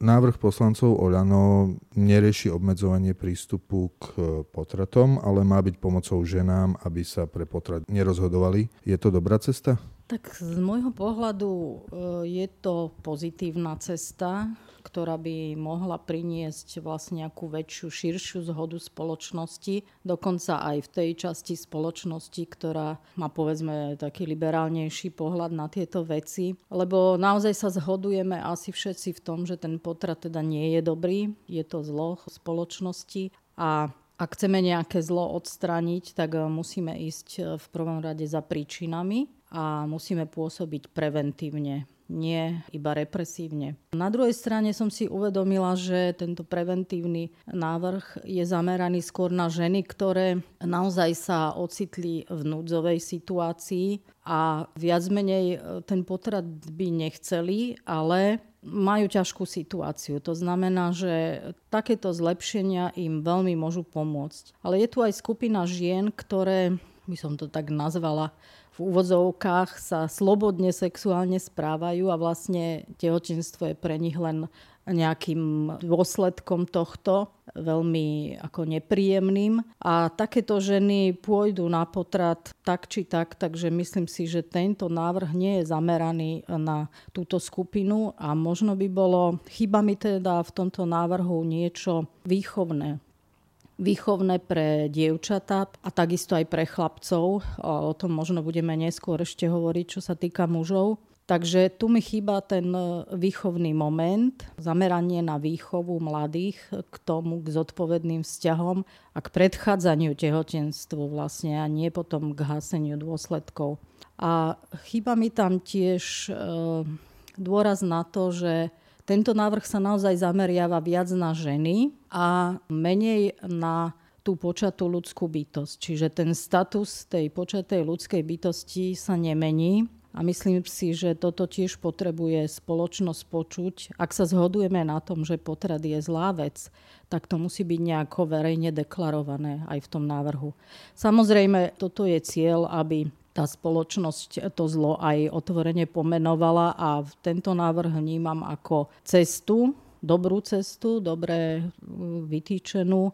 Návrh poslancov Oľano nerieši obmedzovanie prístupu k potratom, ale má byť pomocou ženám, aby sa pre potrat nerozhodovali. Je to dobrá cesta? Tak z môjho pohľadu e, je to pozitívna cesta ktorá by mohla priniesť vlastne nejakú väčšiu, širšiu zhodu spoločnosti, dokonca aj v tej časti spoločnosti, ktorá má povedzme taký liberálnejší pohľad na tieto veci. Lebo naozaj sa zhodujeme asi všetci v tom, že ten potrat teda nie je dobrý, je to zlo spoločnosti. A ak chceme nejaké zlo odstrániť, tak musíme ísť v prvom rade za príčinami a musíme pôsobiť preventívne nie iba represívne. Na druhej strane som si uvedomila, že tento preventívny návrh je zameraný skôr na ženy, ktoré naozaj sa ocitli v núdzovej situácii a viac menej e, ten potrat by nechceli, ale majú ťažkú situáciu. To znamená, že takéto zlepšenia im veľmi môžu pomôcť. Ale je tu aj skupina žien, ktoré, by som to tak nazvala, v úvodzovkách sa slobodne sexuálne správajú a vlastne tehotenstvo je pre nich len nejakým dôsledkom tohto, veľmi ako nepríjemným. A takéto ženy pôjdu na potrat tak či tak, takže myslím si, že tento návrh nie je zameraný na túto skupinu a možno by bolo, chyba mi teda v tomto návrhu niečo výchovné výchovné pre dievčatá a takisto aj pre chlapcov. O tom možno budeme neskôr ešte hovoriť, čo sa týka mužov. Takže tu mi chýba ten e, výchovný moment, zameranie na výchovu mladých k tomu, k zodpovedným vzťahom a k predchádzaniu tehotenstvu vlastne a nie potom k haseniu dôsledkov. A chýba mi tam tiež e, dôraz na to, že tento návrh sa naozaj zameriava viac na ženy a menej na tú počatú ľudskú bytosť. Čiže ten status tej počatej ľudskej bytosti sa nemení. A myslím si, že toto tiež potrebuje spoločnosť počuť. Ak sa zhodujeme na tom, že potrat je zlá vec, tak to musí byť nejako verejne deklarované aj v tom návrhu. Samozrejme, toto je cieľ, aby tá spoločnosť to zlo aj otvorene pomenovala a tento návrh vnímam ako cestu, dobrú cestu, dobre mm, vytýčenú,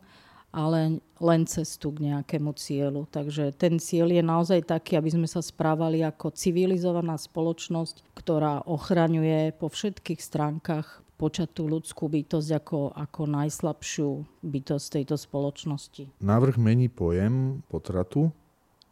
ale len cestu k nejakému cieľu. Takže ten cieľ je naozaj taký, aby sme sa správali ako civilizovaná spoločnosť, ktorá ochraňuje po všetkých stránkach počatú ľudskú bytosť ako, ako najslabšiu bytosť tejto spoločnosti. Návrh mení pojem potratu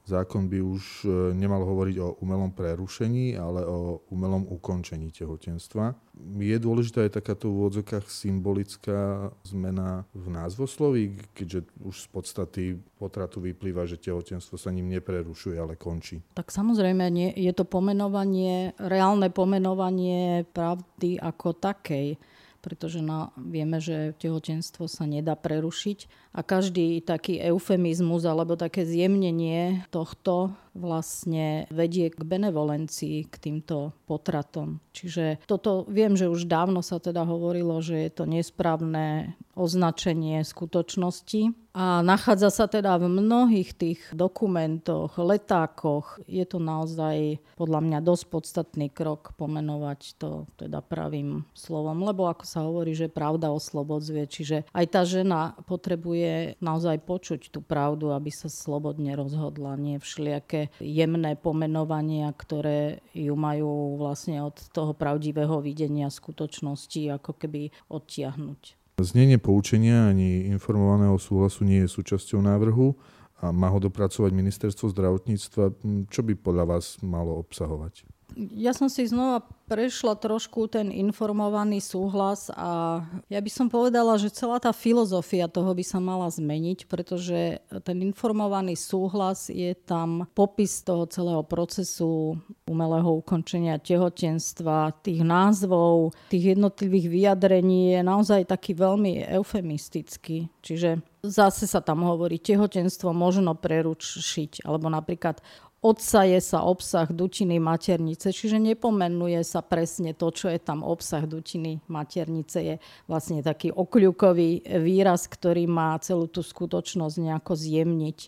Zákon by už e, nemal hovoriť o umelom prerušení, ale o umelom ukončení tehotenstva. Je dôležitá aj takáto v úvodzokách symbolická zmena v názvosloví, keďže už z podstaty potratu vyplýva, že tehotenstvo sa ním neprerušuje, ale končí. Tak samozrejme, nie, je to pomenovanie, reálne pomenovanie pravdy ako takej pretože na, vieme, že tehotenstvo sa nedá prerušiť a každý taký eufemizmus alebo také zjemnenie tohto vlastne vedie k benevolencii, k týmto potratom. Čiže toto viem, že už dávno sa teda hovorilo, že je to nesprávne označenie skutočnosti, a nachádza sa teda v mnohých tých dokumentoch, letákoch. Je to naozaj podľa mňa dosť podstatný krok pomenovať to teda pravým slovom, lebo ako sa hovorí, že pravda oslobodzuje, čiže aj tá žena potrebuje naozaj počuť tú pravdu, aby sa slobodne rozhodla, nie všelijaké jemné pomenovania, ktoré ju majú vlastne od toho pravdivého videnia skutočnosti ako keby odtiahnuť. Znenie poučenia ani informovaného súhlasu nie je súčasťou návrhu a má ho dopracovať ministerstvo zdravotníctva. Čo by podľa vás malo obsahovať? Ja som si znova prešla trošku ten informovaný súhlas a ja by som povedala, že celá tá filozofia toho by sa mala zmeniť, pretože ten informovaný súhlas je tam popis toho celého procesu umelého ukončenia tehotenstva, tých názvov, tých jednotlivých vyjadrení je naozaj taký veľmi eufemistický. Čiže zase sa tam hovorí, tehotenstvo možno prerušiť, alebo napríklad odsaje sa obsah dutiny maternice, čiže nepomenuje sa presne to, čo je tam obsah dutiny maternice. Je vlastne taký okľukový výraz, ktorý má celú tú skutočnosť nejako zjemniť.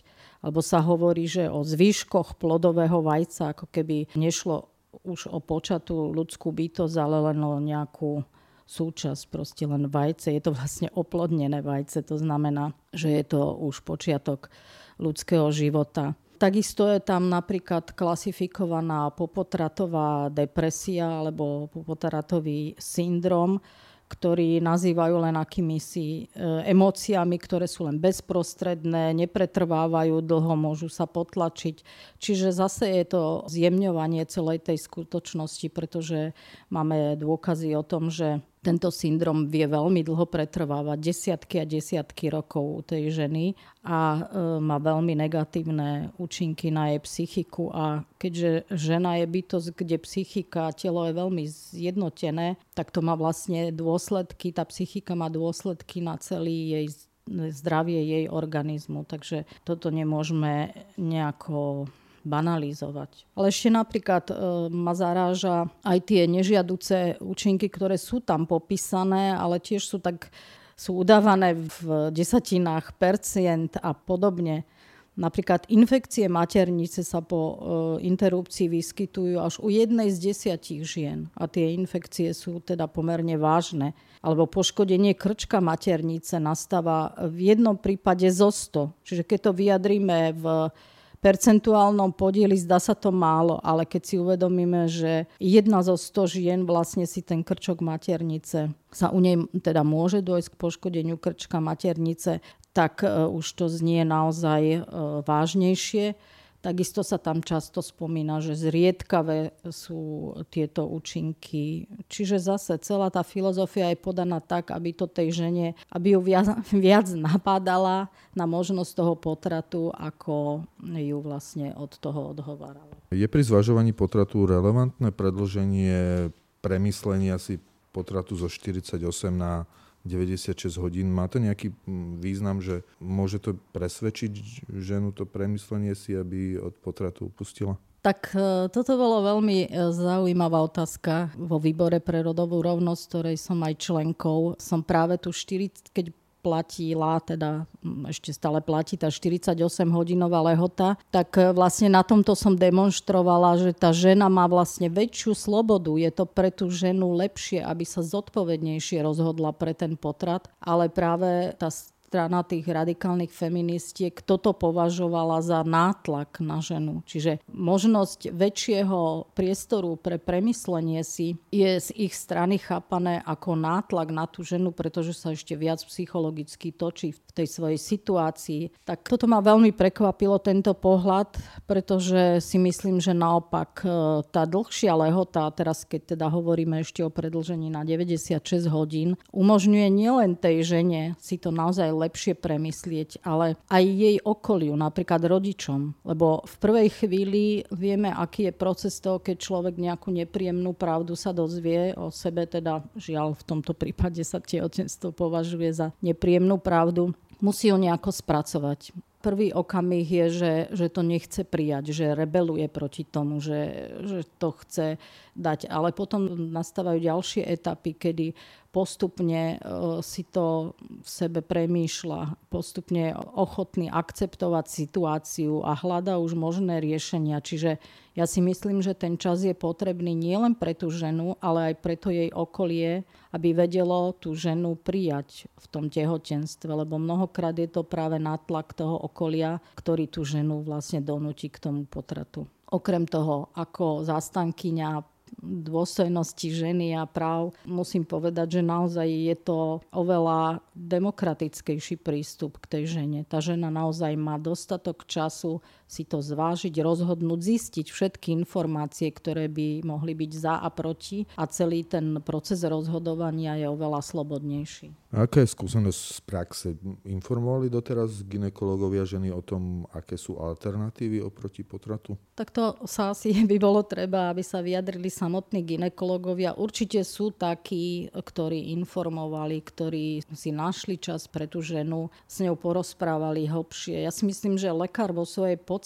Alebo sa hovorí, že o zvyškoch plodového vajca, ako keby nešlo už o počatú ľudskú bytosť, ale len o nejakú súčasť, proste len vajce. Je to vlastne oplodnené vajce, to znamená, že je to už počiatok ľudského života. Takisto je tam napríklad klasifikovaná popotratová depresia alebo popotratový syndrom, ktorý nazývajú len akýmisi e, emóciami, ktoré sú len bezprostredné, nepretrvávajú dlho, môžu sa potlačiť. Čiže zase je to zjemňovanie celej tej skutočnosti, pretože máme dôkazy o tom, že tento syndrom vie veľmi dlho pretrvávať, desiatky a desiatky rokov u tej ženy a e, má veľmi negatívne účinky na jej psychiku a keďže žena je bytosť, kde psychika a telo je veľmi zjednotené, tak to má vlastne dôsledky, tá psychika má dôsledky na celý jej zdravie jej organizmu. Takže toto nemôžeme nejako banalizovať. Ale ešte napríklad e, ma zaráža aj tie nežiaduce účinky, ktoré sú tam popísané, ale tiež sú tak sú udávané v desatinách percent a podobne. Napríklad infekcie maternice sa po e, interrupcii vyskytujú až u jednej z desiatich žien. A tie infekcie sú teda pomerne vážne. Alebo poškodenie krčka maternice nastáva v jednom prípade zo 100. Čiže keď to vyjadríme v percentuálnom podieli zdá sa to málo, ale keď si uvedomíme, že jedna zo 100 žien vlastne si ten krčok maternice sa u nej teda môže dojsť k poškodeniu krčka maternice, tak e, už to znie naozaj e, vážnejšie. Takisto sa tam často spomína, že zriedkavé sú tieto účinky. Čiže zase celá tá filozofia je podaná tak, aby to tej žene, aby ju viac, viac napádala na možnosť toho potratu, ako ju vlastne od toho odhovárala. Je pri zvažovaní potratu relevantné predlženie premyslenia si potratu zo 48 na 96 hodín. Má to nejaký mm, význam, že môže to presvedčiť ženu to premyslenie si, aby od potratu upustila? Tak e, toto bolo veľmi e, zaujímavá otázka vo výbore pre rodovú rovnosť, ktorej som aj členkou. Som práve tu 4, keď platila, teda mm, ešte stále platí tá 48-hodinová lehota, tak e, vlastne na tomto som demonstrovala, že tá žena má vlastne väčšiu slobodu. Je to pre tú ženu lepšie, aby sa zodpovednejšie rozhodla pre ten potrat, ale práve tá strana tých radikálnych feministiek toto považovala za nátlak na ženu. Čiže možnosť väčšieho priestoru pre premyslenie si je z ich strany chápané ako nátlak na tú ženu, pretože sa ešte viac psychologicky točí v tej svojej situácii. Tak toto ma veľmi prekvapilo, tento pohľad, pretože si myslím, že naopak e, tá dlhšia lehota, teraz keď teda hovoríme ešte o predlžení na 96 hodín, umožňuje nielen tej žene si to naozaj lepšie premyslieť, ale aj jej okoliu, napríklad rodičom. Lebo v prvej chvíli vieme, aký je proces toho, keď človek nejakú nepríjemnú pravdu sa dozvie o sebe, teda žiaľ v tomto prípade sa tehotenstvo považuje za nepríjemnú pravdu musí ho nejako spracovať prvý okamih je, že, že to nechce prijať, že rebeluje proti tomu, že, že to chce dať. Ale potom nastávajú ďalšie etapy, kedy postupne e, si to v sebe premýšľa, postupne ochotný akceptovať situáciu a hľada už možné riešenia. Čiže ja si myslím, že ten čas je potrebný nielen pre tú ženu, ale aj pre to jej okolie, aby vedelo tú ženu prijať v tom tehotenstve, lebo mnohokrát je to práve nátlak toho okolia, ktorý tú ženu vlastne donúti k tomu potratu. Okrem toho, ako zastankyňa dôstojnosti ženy a práv, musím povedať, že naozaj je to oveľa demokratickejší prístup k tej žene. Tá žena naozaj má dostatok času si to zvážiť, rozhodnúť, zistiť všetky informácie, ktoré by mohli byť za a proti a celý ten proces rozhodovania je oveľa slobodnejší. Aká je skúsenosť z praxe? Informovali doteraz ginekológovia ženy o tom, aké sú alternatívy oproti potratu? Tak to sa asi by bolo treba, aby sa vyjadrili samotní ginekológovia. Určite sú takí, ktorí informovali, ktorí si našli čas pre tú ženu, s ňou porozprávali hlbšie. Ja si myslím, že lekár vo svojej podstate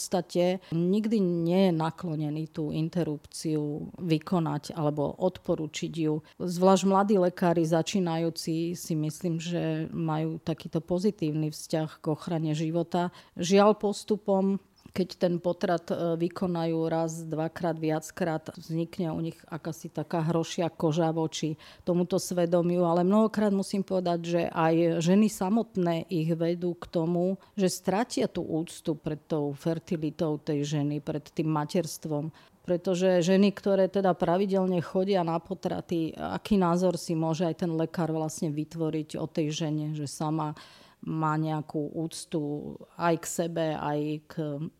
nikdy nie je naklonený tú interrupciu vykonať alebo odporučiť ju. Zvlášť mladí lekári začínajúci si myslím, že majú takýto pozitívny vzťah k ochrane života. Žiaľ postupom keď ten potrat e, vykonajú raz, dvakrát, viackrát, vznikne u nich akási taká hrošia koža voči tomuto svedomiu, ale mnohokrát musím povedať, že aj ženy samotné ich vedú k tomu, že stratia tú úctu pred tou fertilitou tej ženy, pred tým materstvom. Pretože ženy, ktoré teda pravidelne chodia na potraty, aký názor si môže aj ten lekár vlastne vytvoriť o tej žene, že sama má nejakú úctu aj k sebe, aj k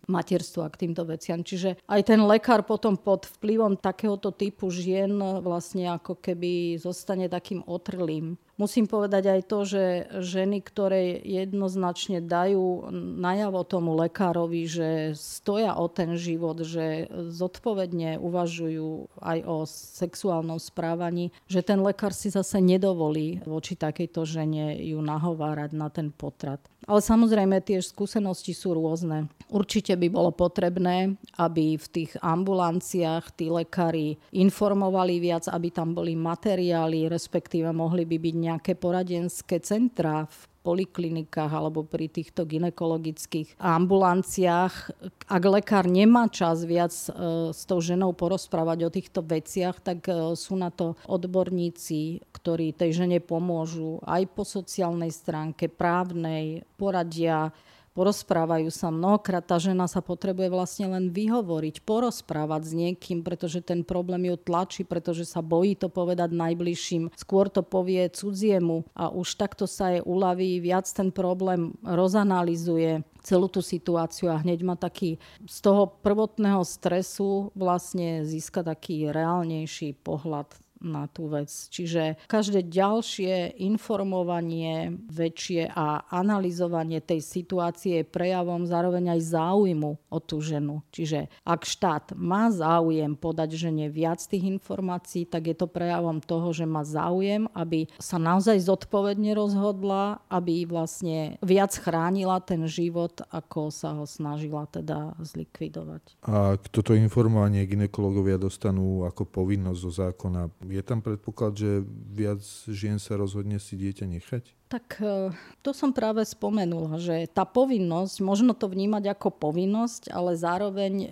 materstvu a k týmto veciam. Čiže aj ten lekár potom pod vplyvom takéhoto typu žien vlastne ako keby zostane takým otrlým Musím povedať aj to, že ženy, ktoré jednoznačne dajú najavo tomu lekárovi, že stoja o ten život, že zodpovedne uvažujú aj o sexuálnom správaní, že ten lekár si zase nedovolí voči takejto žene ju nahovárať na ten potrat. Ale samozrejme tie skúsenosti sú rôzne. Určite by bolo potrebné, aby v tých ambulanciách tí lekári informovali viac, aby tam boli materiály, respektíve mohli by byť nejaké poradenské centra v poliklinikách alebo pri týchto ginekologických ambulanciách. Ak lekár nemá čas viac e, s tou ženou porozprávať o týchto veciach, tak e, sú na to odborníci, ktorí tej žene pomôžu aj po sociálnej stránke, právnej, poradia, porozprávajú sa. Mnohokrát tá žena sa potrebuje vlastne len vyhovoriť, porozprávať s niekým, pretože ten problém ju tlačí, pretože sa bojí to povedať najbližším. Skôr to povie cudziemu a už takto sa jej uľaví, viac ten problém rozanalizuje celú tú situáciu a hneď má taký z toho prvotného stresu vlastne získa taký reálnejší pohľad na tú vec. Čiže každé ďalšie informovanie väčšie a analyzovanie tej situácie je prejavom zároveň aj záujmu o tú ženu. Čiže ak štát má záujem podať žene viac tých informácií, tak je to prejavom toho, že má záujem, aby sa naozaj zodpovedne rozhodla, aby vlastne viac chránila ten život, ako sa ho snažila teda zlikvidovať. A toto informovanie ginekologovia dostanú ako povinnosť zo zákona je tam predpoklad, že viac žien sa rozhodne si dieťa nechať? Tak e, to som práve spomenula, že tá povinnosť, možno to vnímať ako povinnosť, ale zároveň e,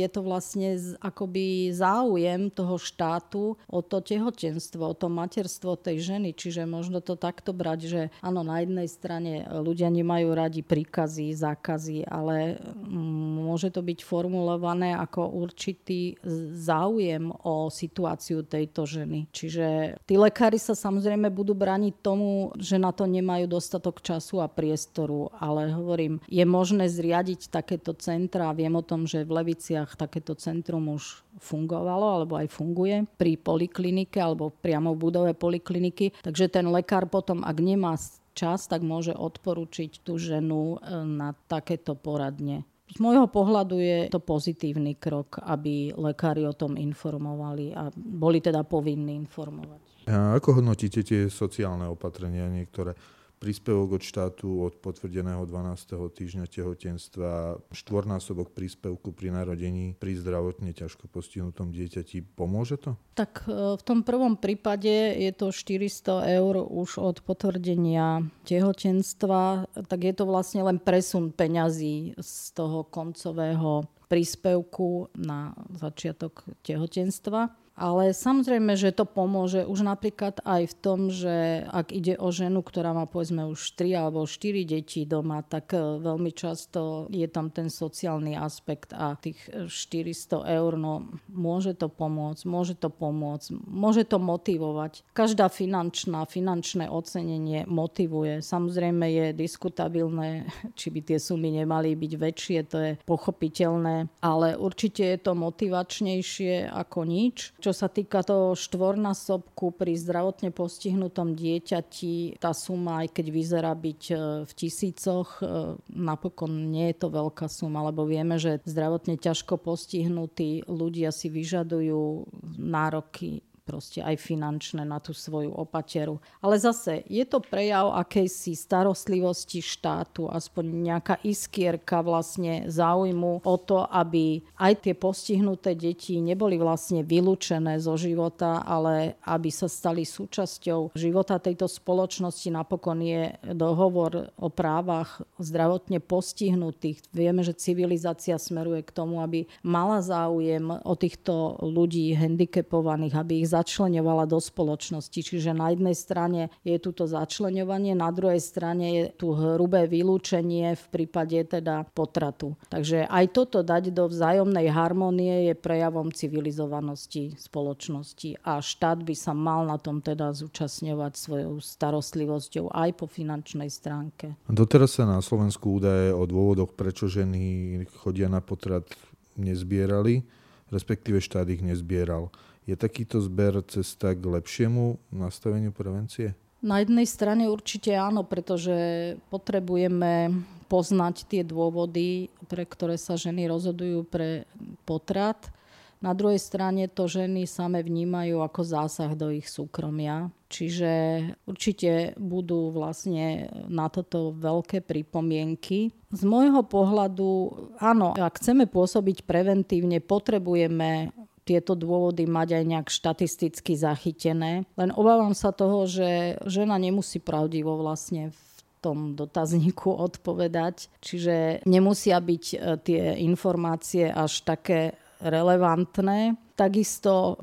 je to vlastne akoby záujem toho štátu o to tehotenstvo, o to materstvo tej ženy. Čiže možno to takto brať, že áno, na jednej strane ľudia nemajú radi príkazy, zákazy, ale mm, môže to byť formulované ako určitý záujem o situáciu tejto ženy. Čiže tí lekári sa samozrejme budú braniť tomu, že na to to nemajú dostatok času a priestoru, ale hovorím, je možné zriadiť takéto centra. Viem o tom, že v Leviciach takéto centrum už fungovalo alebo aj funguje pri poliklinike alebo priamo v budove polikliniky. Takže ten lekár potom, ak nemá čas, tak môže odporučiť tú ženu e, na takéto poradne. Z môjho pohľadu je to pozitívny krok, aby lekári o tom informovali a boli teda povinní informovať. A ako hodnotíte tie sociálne opatrenia niektoré? Príspevok od štátu od potvrdeného 12. týždňa tehotenstva, štvornásobok príspevku pri narodení pri zdravotne ťažko postihnutom dieťati. Pomôže to? Tak e, v tom prvom prípade je to 400 eur už od potvrdenia tehotenstva, tak je to vlastne len presun peňazí z toho koncového príspevku na začiatok tehotenstva. Ale samozrejme, že to pomôže už napríklad aj v tom, že ak ide o ženu, ktorá má povedzme už 3 alebo 4 deti doma, tak e, veľmi často je tam ten sociálny aspekt a tých 400 eur, no môže to pomôcť, môže to pomôcť, môže to motivovať. Každá finančná, finančné ocenenie motivuje. Samozrejme je diskutabilné, či by tie sumy nemali byť väčšie, to je pochopiteľné, ale určite je to motivačnejšie ako nič čo sa týka toho štvornásobku pri zdravotne postihnutom dieťati, tá suma, aj keď vyzerá byť e, v tisícoch, e, napokon nie je to veľká suma, lebo vieme, že zdravotne ťažko postihnutí ľudia si vyžadujú nároky proste aj finančné na tú svoju opateru. Ale zase je to prejav akejsi starostlivosti štátu, aspoň nejaká iskierka vlastne záujmu o to, aby aj tie postihnuté deti neboli vlastne vylúčené zo života, ale aby sa stali súčasťou života tejto spoločnosti. Napokon je dohovor o právach zdravotne postihnutých. Vieme, že civilizácia smeruje k tomu, aby mala záujem o týchto ľudí handicapovaných, aby ich začlenovala do spoločnosti. Čiže na jednej strane je tuto začlenovanie, na druhej strane je tu hrubé vylúčenie v prípade teda potratu. Takže aj toto dať do vzájomnej harmonie je prejavom civilizovanosti spoločnosti a štát by sa mal na tom teda zúčastňovať svojou starostlivosťou aj po finančnej stránke. Doteraz sa na Slovensku údaje o dôvodoch, prečo ženy chodia na potrat nezbierali, respektíve štát ich nezbieral. Je takýto zber cesta k lepšiemu nastaveniu prevencie? Na jednej strane určite áno, pretože potrebujeme poznať tie dôvody, pre ktoré sa ženy rozhodujú pre potrat. Na druhej strane to ženy same vnímajú ako zásah do ich súkromia. Čiže určite budú vlastne na toto veľké pripomienky. Z môjho pohľadu, áno, ak chceme pôsobiť preventívne, potrebujeme tieto dôvody mať aj nejak štatisticky zachytené. Len obávam sa toho, že žena nemusí pravdivo vlastne v tom dotazníku odpovedať. Čiže nemusia byť e, tie informácie až také relevantné. Takisto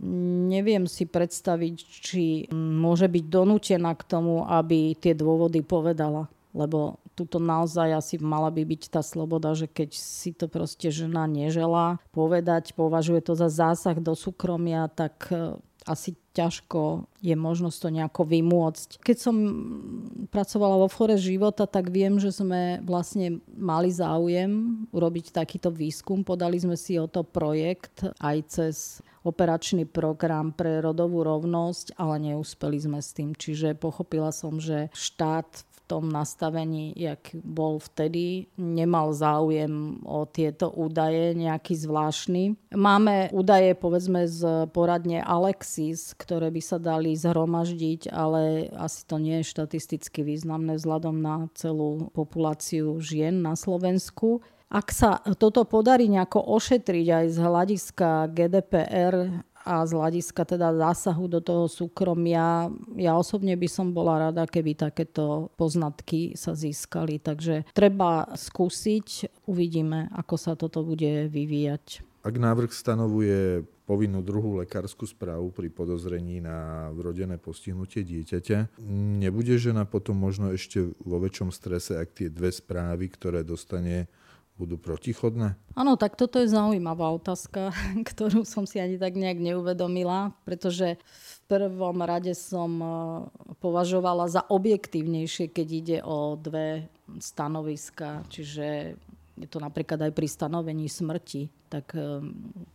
neviem si predstaviť, či môže byť donútená k tomu, aby tie dôvody povedala. Lebo tuto naozaj asi mala by byť tá sloboda, že keď si to proste žena neželá povedať, považuje to za zásah do súkromia, tak e, asi ťažko je možnosť to nejako vymôcť. Keď som pracovala vo fore života, tak viem, že sme vlastne mali záujem urobiť takýto výskum. Podali sme si o to projekt aj cez operačný program pre rodovú rovnosť, ale neúspeli sme s tým. Čiže pochopila som, že štát tom nastavení, jak bol vtedy, nemal záujem o tieto údaje nejaký zvláštny. Máme údaje povedzme z poradne Alexis, ktoré by sa dali zhromaždiť, ale asi to nie je štatisticky významné vzhľadom na celú populáciu žien na Slovensku. Ak sa toto podarí nejako ošetriť aj z hľadiska GDPR a z hľadiska teda zásahu do toho súkromia, ja osobne by som bola rada, keby takéto poznatky sa získali. Takže treba skúsiť, uvidíme, ako sa toto bude vyvíjať. Ak návrh stanovuje povinnú druhú lekárskú správu pri podozrení na vrodené postihnutie dieťaťa, nebude žena potom možno ešte vo väčšom strese, ak tie dve správy, ktoré dostane budú protichodné? Áno, tak toto je zaujímavá otázka, ktorú som si ani tak nejak neuvedomila, pretože v prvom rade som e, považovala za objektívnejšie, keď ide o dve stanoviska, čiže je to napríklad aj pri stanovení smrti, tak e,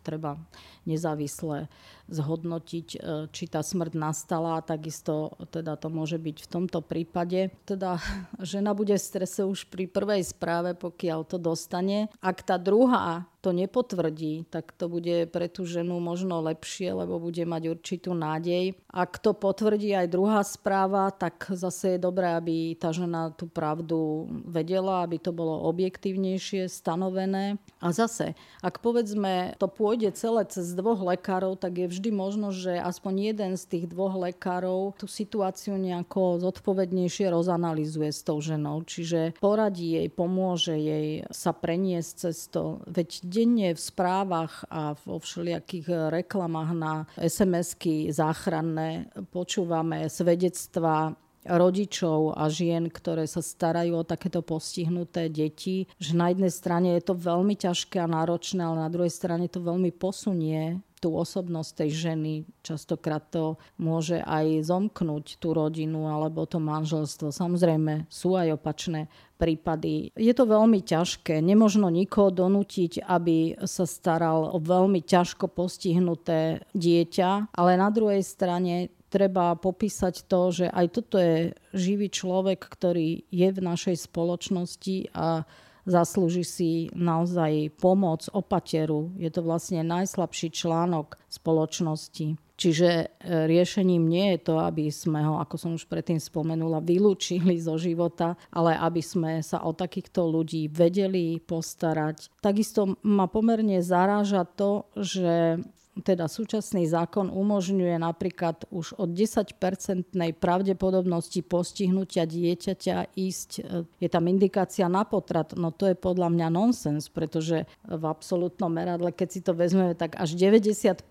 treba nezávisle zhodnotiť, e, či tá smrť nastala. Takisto teda to môže byť v tomto prípade. Teda žena bude v strese už pri prvej správe, pokiaľ to dostane. Ak tá druhá to nepotvrdí, tak to bude pre tú ženu možno lepšie, lebo bude mať určitú nádej. Ak to potvrdí aj druhá správa, tak zase je dobré, aby tá žena tú pravdu vedela, aby to bolo objektívnejšie stanovené. A zase, ak povedzme to pôjde celé cez dvoch lekárov, tak je vždy možno, že aspoň jeden z tých dvoch lekárov tú situáciu nejako zodpovednejšie rozanalizuje s tou ženou. Čiže poradí jej, pomôže jej sa preniesť cez to. Veď denne v správach a vo všelijakých reklamách na SMS-ky záchranné počúvame svedectva rodičov a žien, ktoré sa starajú o takéto postihnuté deti, že na jednej strane je to veľmi ťažké a náročné, ale na druhej strane to veľmi posunie tú osobnosť tej ženy. Častokrát to môže aj zomknúť tú rodinu alebo to manželstvo. Samozrejme sú aj opačné prípady. Je to veľmi ťažké. Nemožno nikoho donútiť, aby sa staral o veľmi ťažko postihnuté dieťa, ale na druhej strane treba popísať to, že aj toto je živý človek, ktorý je v našej spoločnosti a zaslúži si naozaj pomoc, opateru. Je to vlastne najslabší článok spoločnosti. Čiže e, riešením nie je to, aby sme ho, ako som už predtým spomenula, vylúčili zo života, ale aby sme sa o takýchto ľudí vedeli postarať. Takisto ma pomerne zaráža to, že teda súčasný zákon umožňuje napríklad už od 10-percentnej pravdepodobnosti postihnutia dieťaťa ísť, e, je tam indikácia na potrat, no to je podľa mňa nonsens, pretože v absolútnom meradle, keď si to vezmeme, tak až 90%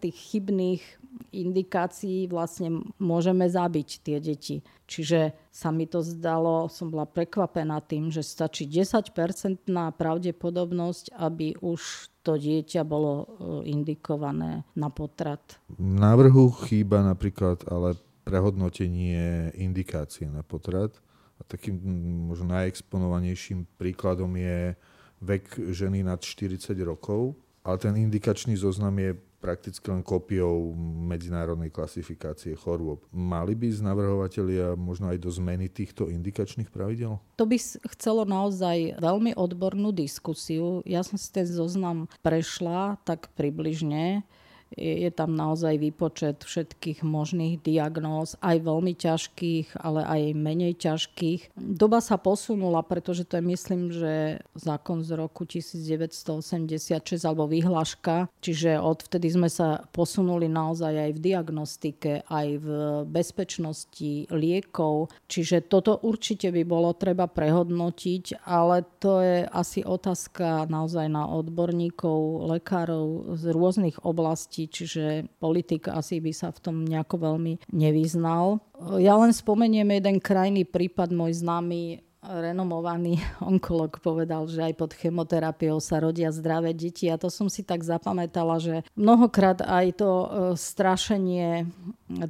tých chybných indikácií vlastne môžeme zabiť tie deti. Čiže sa mi to zdalo, som bola prekvapená tým, že stačí 10-percentná pravdepodobnosť, aby už to dieťa bolo e, indikované na potrat. Návrhu chýba napríklad ale prehodnotenie indikácie na potrat. A takým možno najexponovanejším príkladom je vek ženy nad 40 rokov, ale ten indikačný zoznam je prakticky len kópiou medzinárodnej klasifikácie chorôb. Mali by navrhovatelia možno aj do zmeny týchto indikačných pravidel? To by chcelo naozaj veľmi odbornú diskusiu. Ja som si ten zoznam prešla tak približne je tam naozaj výpočet všetkých možných diagnóz, aj veľmi ťažkých, ale aj menej ťažkých. Doba sa posunula, pretože to je myslím, že zákon z roku 1986 alebo vyhláška, čiže odvtedy sme sa posunuli naozaj aj v diagnostike, aj v bezpečnosti liekov, čiže toto určite by bolo treba prehodnotiť, ale to je asi otázka naozaj na odborníkov, lekárov z rôznych oblastí, čiže politik asi by sa v tom nejako veľmi nevyznal. Ja len spomeniem jeden krajný prípad, môj známy renomovaný onkolog povedal, že aj pod chemoterapiou sa rodia zdravé deti a to som si tak zapamätala, že mnohokrát aj to e, strašenie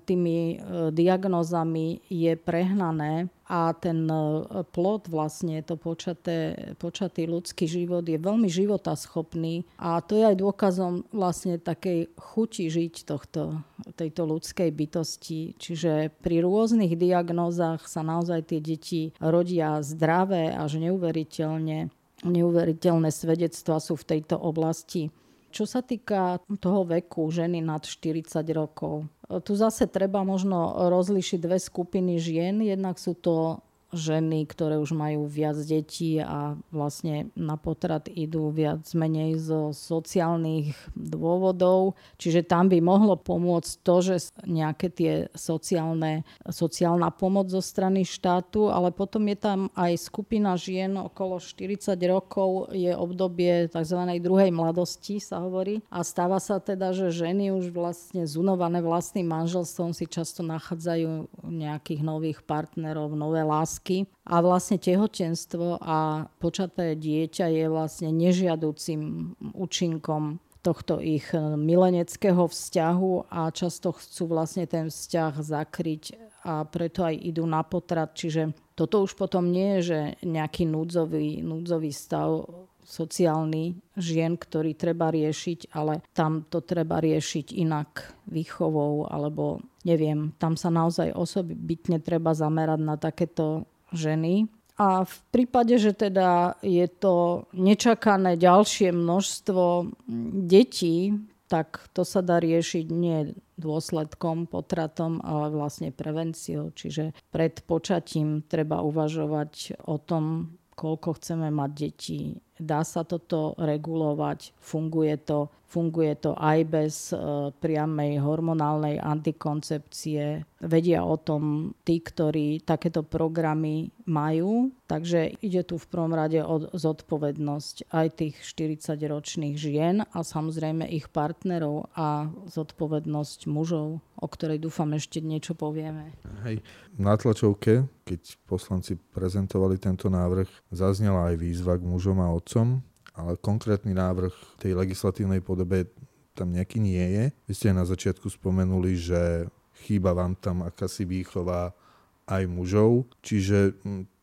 tými e, diagnózami je prehnané a ten e, plod, vlastne to počaté, počatý ľudský život je veľmi životaschopný a to je aj dôkazom vlastne takej chuti žiť tohto, tejto ľudskej bytosti. Čiže pri rôznych diagnózach sa naozaj tie deti rodia zdravé až neuveriteľne neuveriteľné svedectvá sú v tejto oblasti. Čo sa týka toho veku ženy nad 40 rokov, tu zase treba možno rozlišiť dve skupiny žien. Jednak sú to ženy, ktoré už majú viac detí a vlastne na potrat idú viac menej zo sociálnych dôvodov. Čiže tam by mohlo pomôcť to, že nejaké tie sociálne, sociálna pomoc zo strany štátu, ale potom je tam aj skupina žien okolo 40 rokov, je obdobie tzv. druhej mladosti sa hovorí a stáva sa teda, že ženy už vlastne zunované vlastným manželstvom si často nachádzajú nejakých nových partnerov, nové lásky lásky a vlastne tehotenstvo a počaté dieťa je vlastne nežiaducím účinkom tohto ich mileneckého vzťahu a často chcú vlastne ten vzťah zakryť a preto aj idú na potrat. Čiže toto už potom nie je, že nejaký núdzový, núdzový stav sociálny žien, ktorý treba riešiť, ale tam to treba riešiť inak výchovou alebo neviem, tam sa naozaj osobitne treba zamerať na takéto ženy. A v prípade, že teda je to nečakané ďalšie množstvo detí, tak to sa dá riešiť nie dôsledkom, potratom, ale vlastne prevenciou. Čiže pred počatím treba uvažovať o tom, koľko chceme mať detí. Dá sa toto regulovať, funguje to, funguje to aj bez e, priamej hormonálnej antikoncepcie. Vedia o tom tí, ktorí takéto programy majú. Takže ide tu v prvom rade o zodpovednosť aj tých 40-ročných žien a samozrejme ich partnerov a zodpovednosť mužov, o ktorej dúfam ešte niečo povieme. Hej, na tlačovke, keď poslanci prezentovali tento návrh, zaznela aj výzva k mužom a otcom, ale konkrétny návrh tej legislatívnej podobe tam nejaký nie je. Vy ste na začiatku spomenuli, že chýba vám tam akási výchova aj mužov. Čiže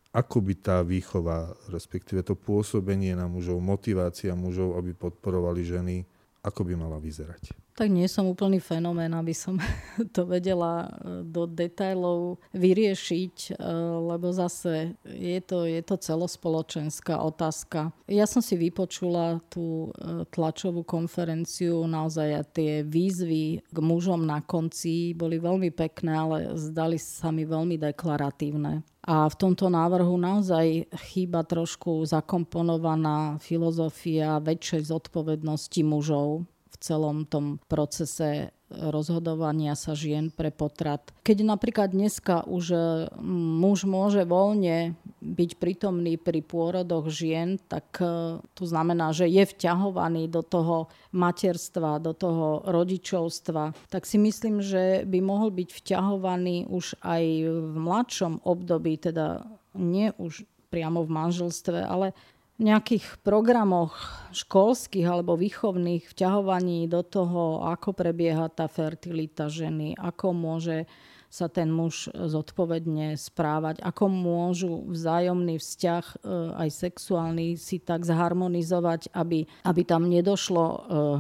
ako by tá výchova, respektíve to pôsobenie na mužov, motivácia mužov, aby podporovali ženy, ako by mala vyzerať? Tak nie som úplný fenomén, aby som to vedela e, do detajlov vyriešiť, e, lebo zase je to, je to celospoločenská otázka. Ja som si vypočula tú e, tlačovú konferenciu, naozaj a tie výzvy k mužom na konci boli veľmi pekné, ale zdali sa mi veľmi deklaratívne. A v tomto návrhu naozaj chýba trošku zakomponovaná filozofia väčšej zodpovednosti mužov celom tom procese rozhodovania sa žien pre potrat. Keď napríklad dneska už e, muž môže voľne byť prítomný pri pôrodoch žien, tak e, to znamená, že je vťahovaný do toho materstva, do toho rodičovstva, tak si myslím, že by mohol byť vťahovaný už aj v mladšom období, teda nie už priamo v manželstve, ale nejakých programoch školských alebo výchovných vťahovaní do toho, ako prebieha tá fertilita ženy, ako môže sa ten muž zodpovedne správať, ako môžu vzájomný vzťah e, aj sexuálny si tak zharmonizovať, aby, aby tam nedošlo e,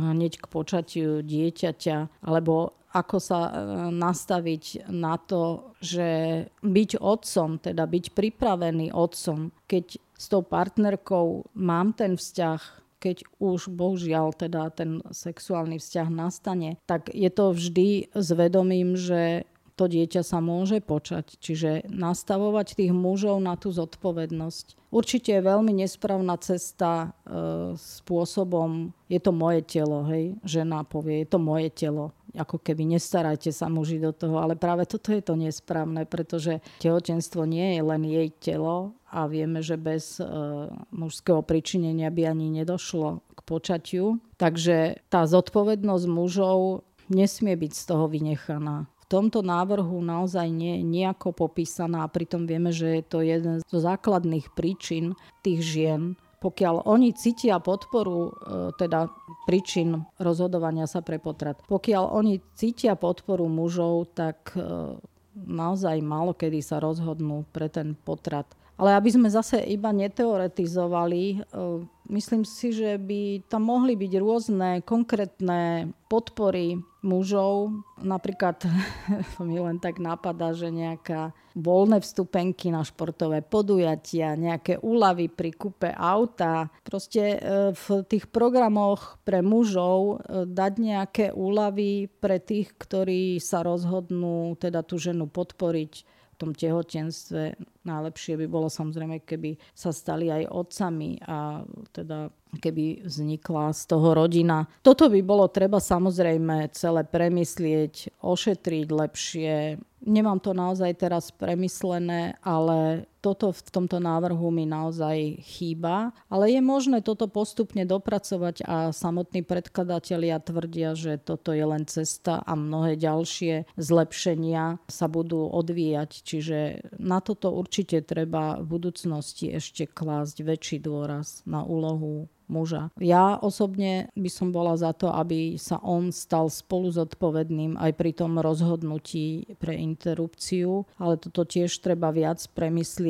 hneď k počatiu dieťaťa, alebo ako sa e, nastaviť na to, že byť otcom, teda byť pripravený otcom, keď s tou partnerkou mám ten vzťah, keď už bohužiaľ teda ten sexuálny vzťah nastane, tak je to vždy s vedomím, že to dieťa sa môže počať. Čiže nastavovať tých mužov na tú zodpovednosť. Určite je veľmi nesprávna cesta e, spôsobom, je to moje telo, hej, žena povie, je to moje telo ako keby nestarajte sa muži do toho, ale práve toto je to nesprávne, pretože tehotenstvo nie je len jej telo a vieme, že bez e, mužského pričinenia by ani nedošlo k počatiu. Takže tá zodpovednosť mužov nesmie byť z toho vynechaná. V tomto návrhu naozaj nie je nejako popísaná a pritom vieme, že je to jeden zo základných príčin tých žien, pokiaľ oni cítia podporu, e, teda príčin rozhodovania sa pre potrat, pokiaľ oni cítia podporu mužov, tak e, naozaj málo kedy sa rozhodnú pre ten potrat. Ale aby sme zase iba neteoretizovali, e, myslím si, že by tam mohli byť rôzne konkrétne podpory mužov. Napríklad mi len tak napadá, že nejaká voľné vstupenky na športové podujatia, nejaké úlavy pri kúpe auta. Proste e, v tých programoch pre mužov e, dať nejaké úlavy pre tých, ktorí sa rozhodnú teda tú ženu podporiť tom tehotenstve. Najlepšie by bolo samozrejme, keby sa stali aj otcami a teda keby vznikla z toho rodina. Toto by bolo treba samozrejme celé premyslieť, ošetriť lepšie. Nemám to naozaj teraz premyslené, ale toto v tomto návrhu mi naozaj chýba. Ale je možné toto postupne dopracovať a samotní predkladatelia tvrdia, že toto je len cesta a mnohé ďalšie zlepšenia sa budú odvíjať. Čiže na toto určite treba v budúcnosti ešte klásť väčší dôraz na úlohu muža. Ja osobne by som bola za to, aby sa on stal spolu zodpovedným aj pri tom rozhodnutí pre interrupciu, ale toto tiež treba viac premyslieť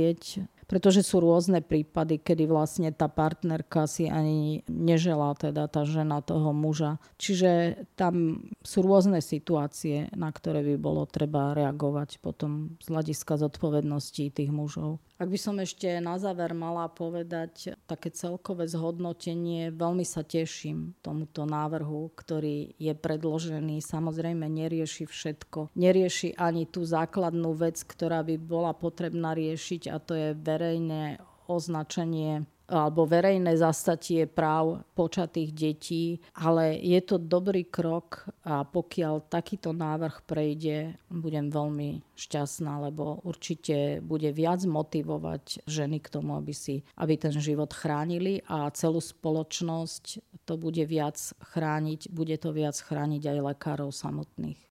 pretože sú rôzne prípady, kedy vlastne tá partnerka si ani neželá teda tá žena toho muža. Čiže tam sú rôzne situácie, na ktoré by bolo treba reagovať potom z hľadiska zodpovednosti tých mužov. Ak by som ešte na záver mala povedať také celkové zhodnotenie, veľmi sa teším tomuto návrhu, ktorý je predložený. Samozrejme nerieši všetko. Nerieši ani tú základnú vec, ktorá by bola potrebná riešiť a to je verejné označenie alebo verejné zastatie práv počatých detí, ale je to dobrý krok a pokiaľ takýto návrh prejde, budem veľmi šťastná, lebo určite bude viac motivovať ženy k tomu, aby, si, aby ten život chránili a celú spoločnosť to bude viac chrániť, bude to viac chrániť aj lekárov samotných.